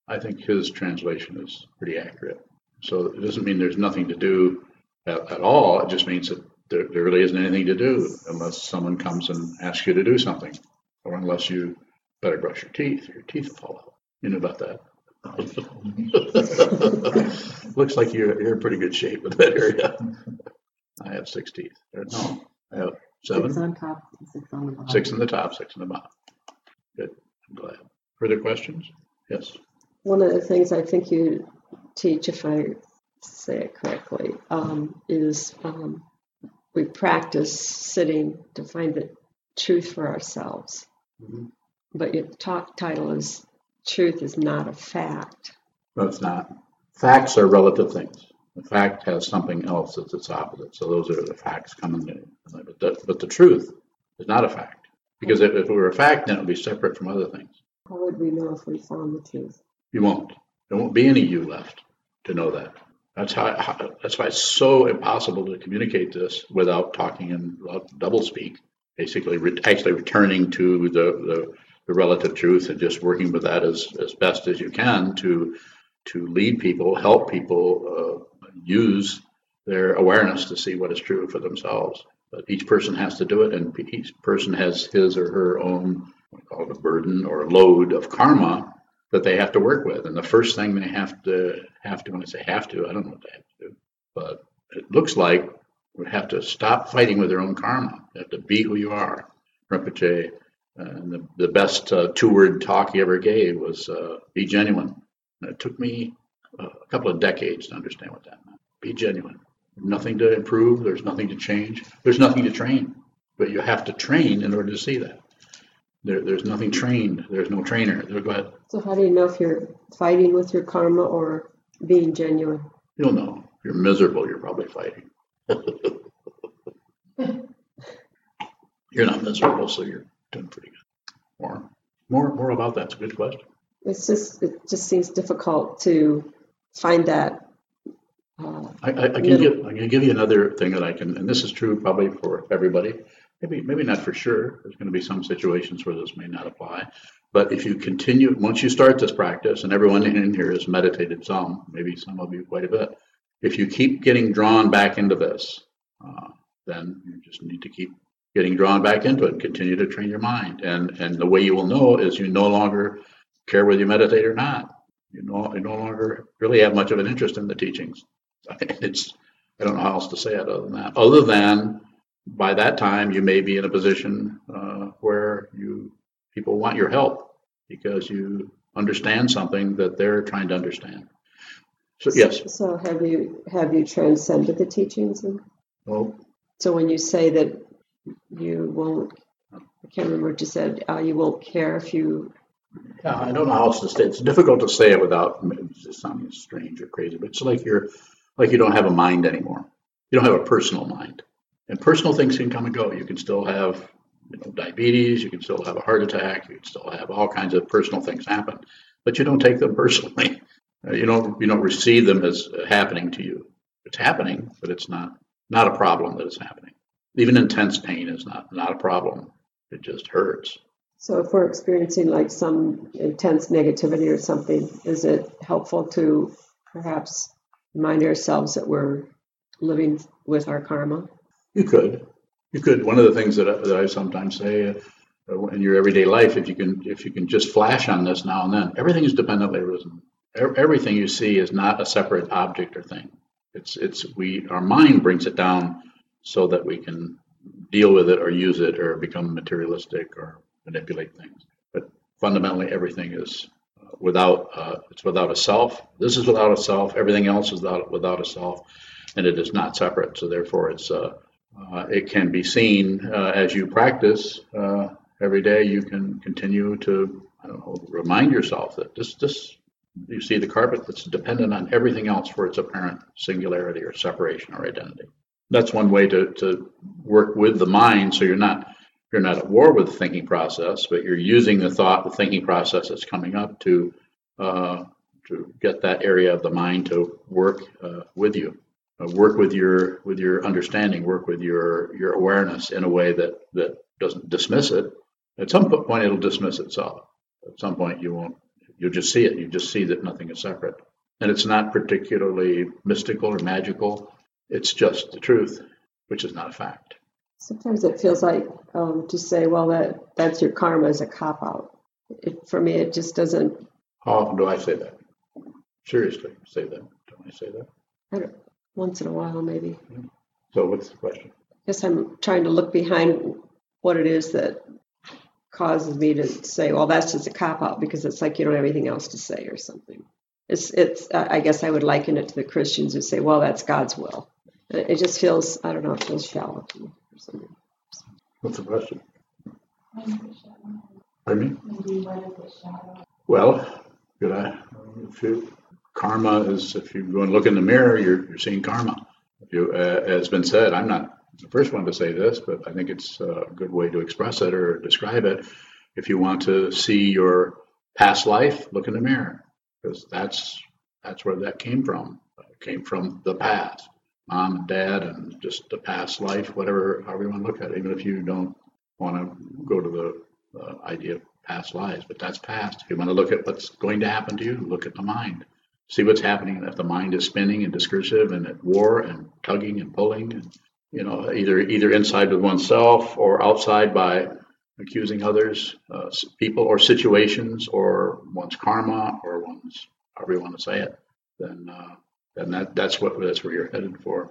I think his translation is pretty accurate. So it doesn't mean there's nothing to do at, at all. It just means that there, there really isn't anything to do unless someone comes and asks you to do something, or unless you better brush your teeth, or your teeth will fall out. You know about that? Looks like you're, you're in pretty good shape with that area. I have six teeth. No, I have seven.
Six
seven,
on top, six on the bottom.
six in the top, six in the bottom. Good, I'm glad. Further questions? Yes.
One of the things I think you teach, if I say it correctly, um, is um, we practice sitting to find the truth for ourselves.
Mhm.
But your talk title is Truth is Not a Fact.
No, it's not. Facts are relative things. The fact has something else that's its opposite. So those are the facts coming in. But the, but the truth is not a fact. Because if, if it were a fact, then it would be separate from other things.
How would we know if we found the truth?
You won't. There won't be any you left to know that. That's how, how that's why it's so impossible to communicate this without talking in double speak. Basically, re- actually returning to the, the, the relative truth and just working with that as, as best as you can to to lead people, help people uh, use their awareness to see what is true for themselves. But each person has to do it, and each person has his or her own we call it a burden or load of karma that they have to work with. And the first thing they have to have to, when I say have to, I don't know what they have to do, but it looks like we have to stop fighting with their own karma. You have to be who you are. Rinpoche, uh, and the, the best uh, two-word talk he ever gave was uh, be genuine. And it took me uh, a couple of decades to understand what that meant. Be genuine. Nothing to improve. There's nothing to change. There's nothing to train. But you have to train in order to see that. There, there's nothing trained. There's no trainer. There, go ahead.
So, how do you know if you're fighting with your karma or being genuine?
You'll know. If you're miserable, you're probably fighting. you're not miserable, so you're doing pretty good. More, more, more about that's a good question.
It's just, it just seems difficult to find that. Uh,
I, I, I can give I can give you another thing that I can, and this is true probably for everybody. Maybe maybe not for sure. There's going to be some situations where this may not apply. But if you continue, once you start this practice, and everyone in here has meditated some, maybe some of you quite a bit. If you keep getting drawn back into this, uh, then you just need to keep getting drawn back into it and continue to train your mind. And and the way you will know is you no longer care whether you meditate or not. You no, you no longer really have much of an interest in the teachings. It's I don't know how else to say it other than that. Other than by that time you may be in a position uh, where you people want your help because you understand something that they're trying to understand. So yes,
So, have you have you transcended the teachings? And
well,
so, when you say that you won't, I can't remember what you said. Uh, you won't care if you.
Yeah, I don't know how else to say it. It's difficult to say it without just sounding strange or crazy, but it's like you're like you don't have a mind anymore. You don't have a personal mind. And personal things can come and go. You can still have you know, diabetes, you can still have a heart attack, you can still have all kinds of personal things happen, but you don't take them personally. Uh, You don't you don't receive them as happening to you. It's happening, but it's not not a problem that it's happening. Even intense pain is not not a problem. It just hurts.
So, if we're experiencing like some intense negativity or something, is it helpful to perhaps remind ourselves that we're living with our karma?
You could. You could. One of the things that I, that I sometimes say uh, in your everyday life, if you can, if you can just flash on this now and then, everything is dependently arisen. E- Everything you see is not a separate object or thing. It's it's we our mind brings it down so that we can deal with it or use it or become materialistic or manipulate things. But fundamentally, everything is uh, without uh, it's without a self. This is without a self. Everything else is without without a self, and it is not separate. So therefore, it's uh, uh, it can be seen uh, as you practice uh, every day. You can continue to know remind yourself that this this You see the carpet that's dependent on everything else for its apparent singularity or separation or identity. That's one way to, to work with the mind so you're not you're not at war with the thinking process, but you're using the thought, the thinking process that's coming up to uh, to get that area of the mind to work uh, with you, uh, work with your with your understanding, work with your your awareness in a way that that doesn't dismiss it. At some point, it'll dismiss itself. At some point, you won't. You'll just see it. You just see that nothing is separate, and it's not particularly mystical or magical. It's just the truth, which is not a fact.
Sometimes it feels like um, to say, well, that that's your karma is a cop out. It, for me, it just doesn't.
How often do I say that? Seriously, say that. Don't I say that?
I don't, once in a while, maybe.
So what's the question?
I guess I'm trying to look behind what it is that causes me to say, well, that's just a cop out because it's like you don't have anything else to say or something. It's, it's. I guess I would liken it to the Christians who say, well, that's God's will. It just feels, I don't know, it feels shallow to me or something.
What's the question?
What is the shadow?
Pardon me?
Maybe what is the shadow?
Well, good. I, if you, karma is if you go and look in the mirror, you're, you're seeing karma. You, uh, as been said, I'm not the first one to say this, but I think it's a good way to express it or describe it. If you want to see your past life, look in the mirror because that's that's where that came from. It came from the past, mom and dad, and just the past life, whatever, however you want to look at it. Even if you don't want to go to the uh, idea of past lives, but that's past. If you want to look at what's going to happen to you, look at the mind. See what's happening. If the mind is spinning and discursive and at war and tugging and pulling, and you know, either either inside with oneself or outside by accusing others, uh, people or situations or one's karma or one's however you want to say it, then uh, then that that's what that's where you're headed for.
Are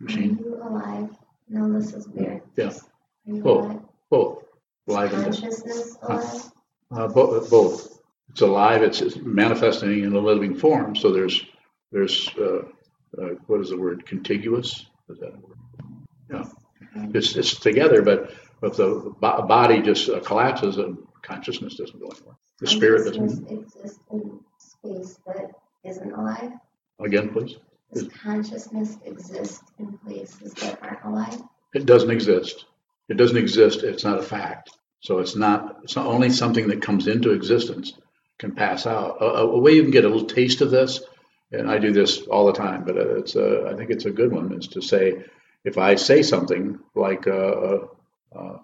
Machine.
you alive? No, this is weird.
Yeah.
Are you
Both.
alive?
Both. Live and dead.
Consciousness alive?
Uh, both, both. It's alive. It's, it's manifesting in a living form. So there's there's uh, uh, what is the word? Contiguous. Is that a word? Yeah. It's it's together, but if the bo- body just uh, collapses and consciousness doesn't go anywhere. The spirit doesn't.
exists in space that isn't alive?
Again, please.
Does consciousness exist in places that aren't alive?
It doesn't exist. It doesn't exist. It's not a fact. So it's not. It's not only something that comes into existence can pass out. A, a way you can get a little taste of this, and I do this all the time, but it's a, I think it's a good one, is to say, if I say something like uh, uh, uh,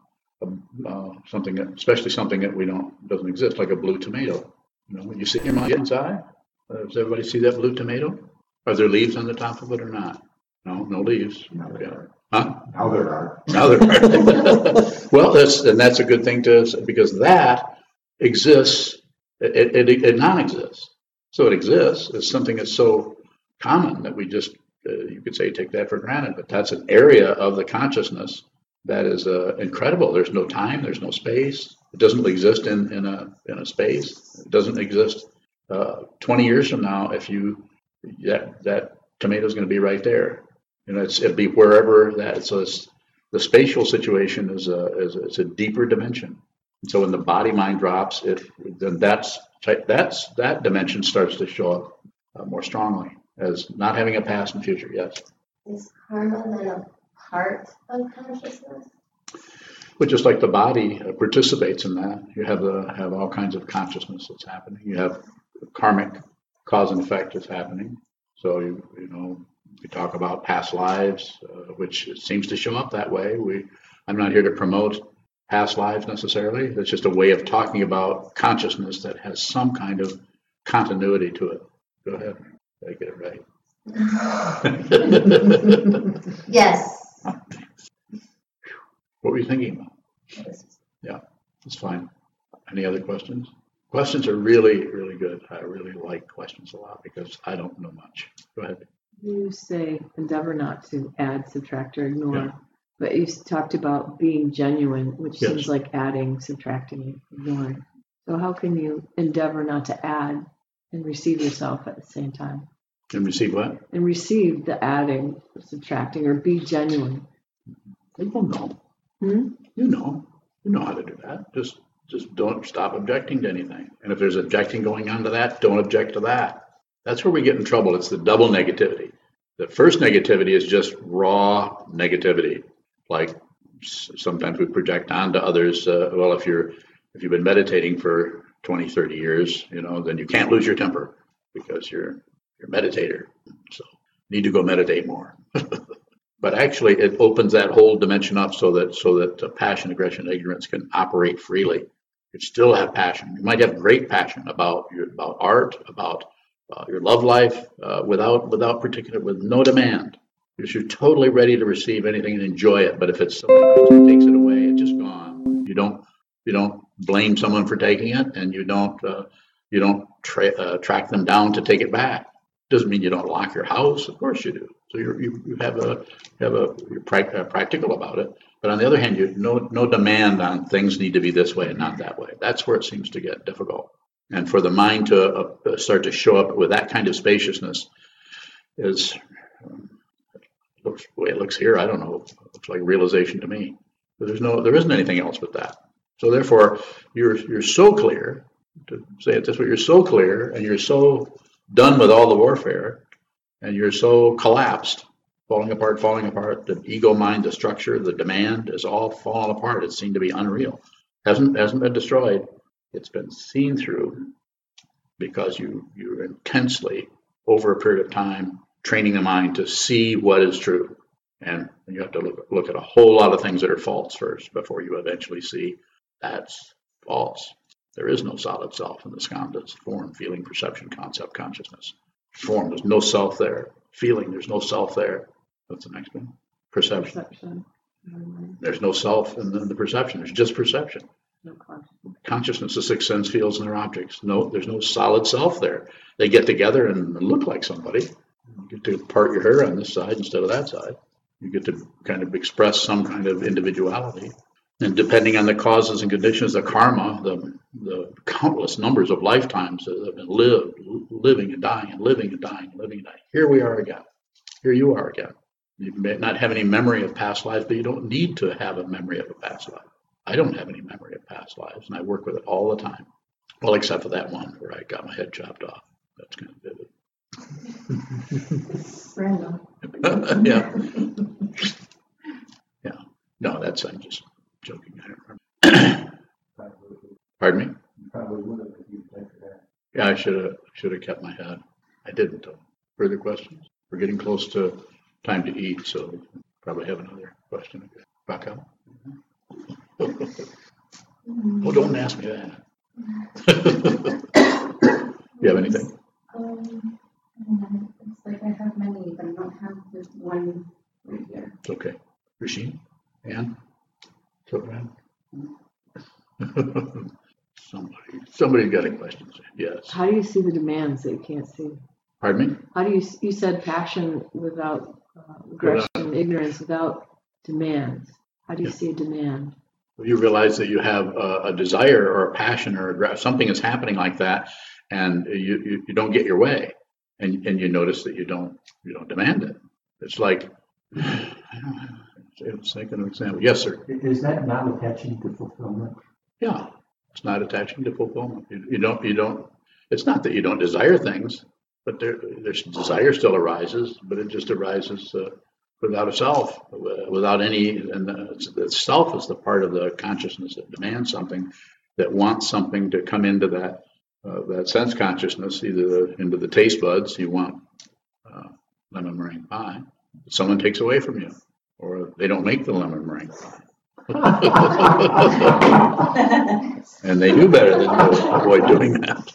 uh, something, that- especially something that we don't doesn't exist, like a blue tomato. You know, when you see your mind inside, uh, does everybody see that blue tomato? Are there leaves on the top of it or not? No, no leaves.
Now
Okay. Huh?
Now there are.
Now there are. well, that's and that's a good thing to because that exists. It, it, it non-exists. So it exists. It's something that's so common that we just uh, you could say take that for granted. But that's an area of the consciousness that is uh, incredible. There's no time. There's no space. It doesn't exist in in a in a space. It doesn't exist. Uh, Twenty years from now, if you that that tomato is going to be right there. You know, it's, it'd be wherever that. So it's, the spatial situation is a is a, it's a deeper dimension. So when the body mind drops, it then that's that's that dimension starts to show up uh, more strongly as not having a past and future. Yes,
Is karma then a part of consciousness?
but just like the body uh, participates in that, you have the have all kinds of consciousness that's happening. You have karmic cause and effect that's happening. So you you know we talk about past lives, uh, which seems to show up that way. We I'm not here to promote past lives necessarily. It's just a way of talking about consciousness that has some kind of continuity to it. Go ahead, I get it right.
Yes.
what were you thinking about? It's fine. Any other questions? Questions are really, really good. I really like questions a lot because I don't know much. Go ahead.
You say endeavor not to add, subtract, or ignore,
Yeah.
But you talked about being genuine, which
Yes.
seems like adding, subtracting, ignoring. So how can you endeavor not to add and receive yourself at the same time?
And receive what?
And receive the adding, subtracting, or be genuine.
People know.
Hmm?
You know. You know how to do that. Just Just don't stop objecting to anything. And if there's objecting going on to that, don't object to that. That's where we get in trouble. It's the double negativity. The first negativity is just raw negativity. Like sometimes we project onto others, uh, well, if you're, if you've been meditating for 20, 30 years, you know, then you can't lose your temper because you're, you're a meditator. So need to go meditate more. But actually, it opens that whole dimension up so that, so that uh, passion, aggression, ignorance can operate freely. You still have passion. You might have great passion about your, about art, about uh, your love life, uh, without, without particular, with no demand. Because you're totally ready to receive anything and enjoy it. But if it's somebody else that takes it away, it's just gone. You don't, you don't blame someone for taking it and you don't, uh, you don't tra- uh, track them down to take it back. Doesn't mean you don't lock your house. Of course you do. So you, you have a, have a, you're prac- uh, practical about it. But on the other hand, you no, no demand on things need to be this way and not that way. That's where it seems to get difficult. And for the mind to uh, start to show up with that kind of spaciousness is, um, looks, the way it looks here, I don't know, it looks like realization to me. But there's no, there isn't anything else but that. So therefore, you're, you're so clear, to say it this way, you're so clear and you're so done with all the warfare and you're so collapsed, falling apart, falling apart. The ego mind, the structure, the demand is all falling apart. It seemed to be unreal. Hasn't hasn't been destroyed. It's been seen through because you you're intensely over a period of time training the mind to see what is true. And you have to look, look at a whole lot of things that are false first before you eventually see that's false. There is no solid self in the skandhas form, feeling, perception, concept, consciousness. Form, there's no self there. Feeling, there's no self there. What's the next one? Perception.
Perception.
There's no self in the, the perception. There's just perception.
No consciousness.
Consciousness, the six sense fields and their objects. No, there's no solid self there. They get together and look like somebody. Get to part your hair on this side instead of that side. You get to kind of express some kind of individuality. And depending on the causes and conditions, the karma, the, the countless numbers of lifetimes that have been lived, living and dying and living and dying and living and dying. Here we are again. Here you are again. You may not have any memory of past lives, but you don't need to have a memory of a past life. I don't have any memory of past lives, and I work with it all the time. Well, except for that one where I got my head chopped off. That's kind of
Random.
yeah. Yeah. No, that's, I'm just joking. I don't remember. Pardon me?
Probably would have if you think of that.
Yeah, I should have, should have kept my head. I didn't though. Further questions? We're getting close to time to eat, so probably have another question. Back up. Oh, don't ask me that. You have anything?
Um, mm, it's like I have many, but I don't have this one right here.
It's okay. Rasheen? Ann? Sylvan? Somebody, somebody got a question. Yes.
How do you see the demands that you can't see?
Pardon me?
How do you, you said passion without uh, aggression, ignorance without demands. How do you
Yeah.
see a demand?
you realize that you have a, a desire or a passion or a, something is happening like that and you, you, you don't get your way and, and you notice that you don't you don't demand it it's like I don't know, it's like an example. Yes sir.
Is that not attaching to fulfillment?
yeah it's not attaching to fulfillment. You, you don't you don't it's not that you don't desire things but there there's desire still arises but it just arises uh, without a self uh, without any and the, it's- the self is the part of the consciousness that demands something that wants something to come into that uh, that sense consciousness either the, into the taste buds you want uh, lemon meringue pie. Someone takes away from you or they don't make the lemon meringue pie and they do better than you avoid doing that.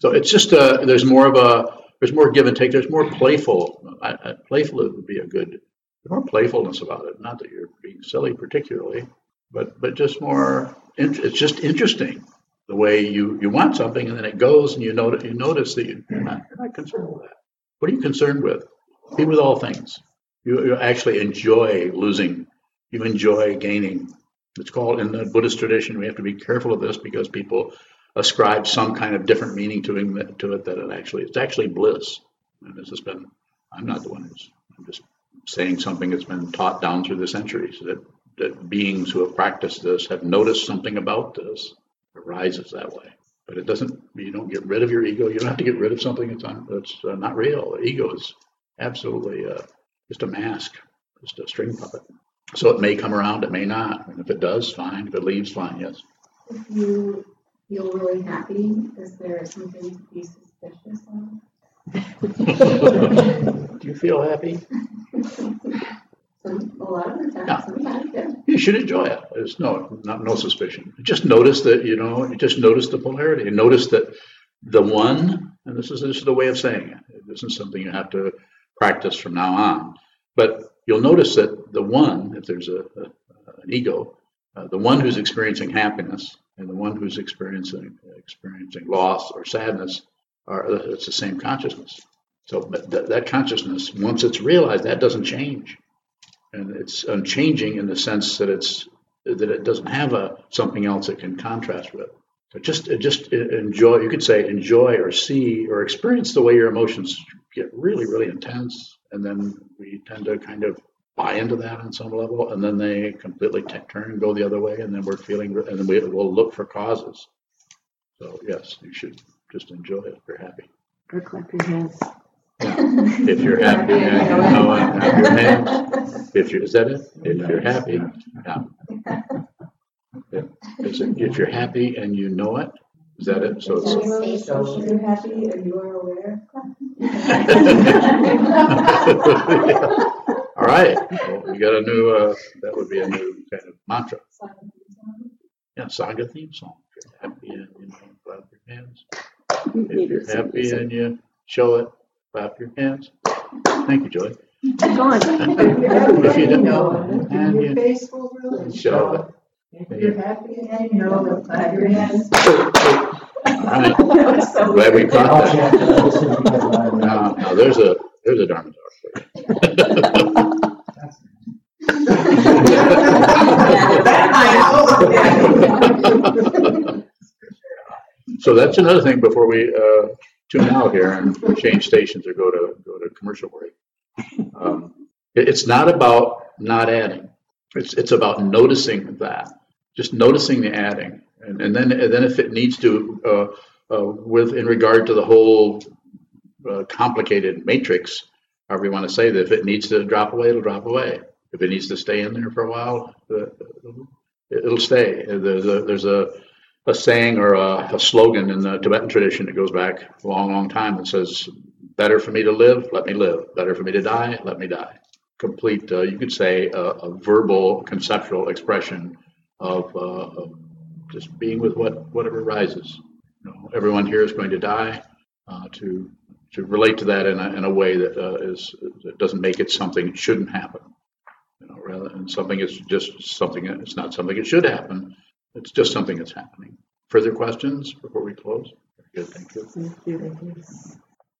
So it's just a, there's more of a there's more give and take. There's more playful. I, I, playful would be a good. There's more playfulness about it. Not that you're being silly particularly, but but just more. It's just interesting the way you you want something and then it goes and you notice you notice that you're not you're not concerned with that. What are you concerned with? Be with all things. You, you actually enjoy losing. You enjoy gaining. It's called in the Buddhist tradition. We have to be careful of this because people ascribe some kind of different meaning to it, to it that it actually it's actually bliss. And this has been. I'm not the one who's. I'm just saying something that's been taught down through the centuries that that beings who have practiced this have noticed something about this arises that way. But it doesn't, you don't get rid of your ego. You don't have to get rid of something that's, un, that's uh, not real. Ego is absolutely uh, just a mask, just a string puppet. So it may come around, it may not. And if it does, fine. If it leaves, fine, yes.
If you feel really happy, is there something to be suspicious of?
Do you feel happy?
Some, a lot of the
Yeah.
sometimes, yeah.
You should enjoy it. There's no, not, no suspicion. Just notice that, you know, just notice the polarity and notice that the one, and this is, this is the way of saying it. It isn't something you have to practice from now on. But you'll notice that the one, if there's a, a an ego, uh, the one who's experiencing happiness and the one who's experiencing, experiencing loss or sadness are, it's the same consciousness. So that, that consciousness, once it's realized, that doesn't change and it's unchanging in the sense that it's that it doesn't have a something else it can contrast with. So just just enjoy. You could say enjoy or see or experience the way your emotions get really really intense, and then we tend to kind of buy into that on some level, and then they completely t- turn and go the other way, and then we're feeling, and then we will look for causes. So yes, you should just enjoy it if you're happy.
Or clap your hands.
If you're happy and you know it, clap your hands. If you, is that it? If you're happy, yeah. Yeah. If you're happy and you know it, is that it? So it's,
Say so.
You're happy and you are aware.
all right, well, we got a new, uh, that would be a new kind of mantra. Yeah, Sangha theme song. If you're happy and you know, clap your hands. If you're happy and you show it, clap your hands. Thank you, Joy.
Keep going.
If you don't know, and
Your
you
face will really
show it.
If you're happy and you know it, clap your hands.
All right,
So
glad we caught that.
check it. This is because I-
Now, now there's a, there's a Dharma talk for you. So that's another thing before we uh, tune out here and change stations or go to, go to commercial break. Um, it- It's not about not adding. It's, it's about noticing that, just noticing the adding. And, and then, and then if it needs to, uh, uh, with, in regard to the whole uh, complicated matrix, however you want to say that, if it needs to drop away, it'll drop away. If it needs to stay in there for a while, uh, it'll stay. There's a, there's a, a saying or a, a slogan in the Tibetan tradition that goes back a long, long time that says, better for me to live, let me live. Better for me to die, let me die. Complete, uh, you could say, a, a verbal, conceptual expression of, uh, of just being with what whatever rises. You know, everyone here is going to die. Uh, to to relate to that in a, in a way that uh, is that doesn't make it something that shouldn't happen. You know, rather than something is just something. It's not something that should happen. It's just something that's happening. Further questions before we close? Good, thank you.
Thank you.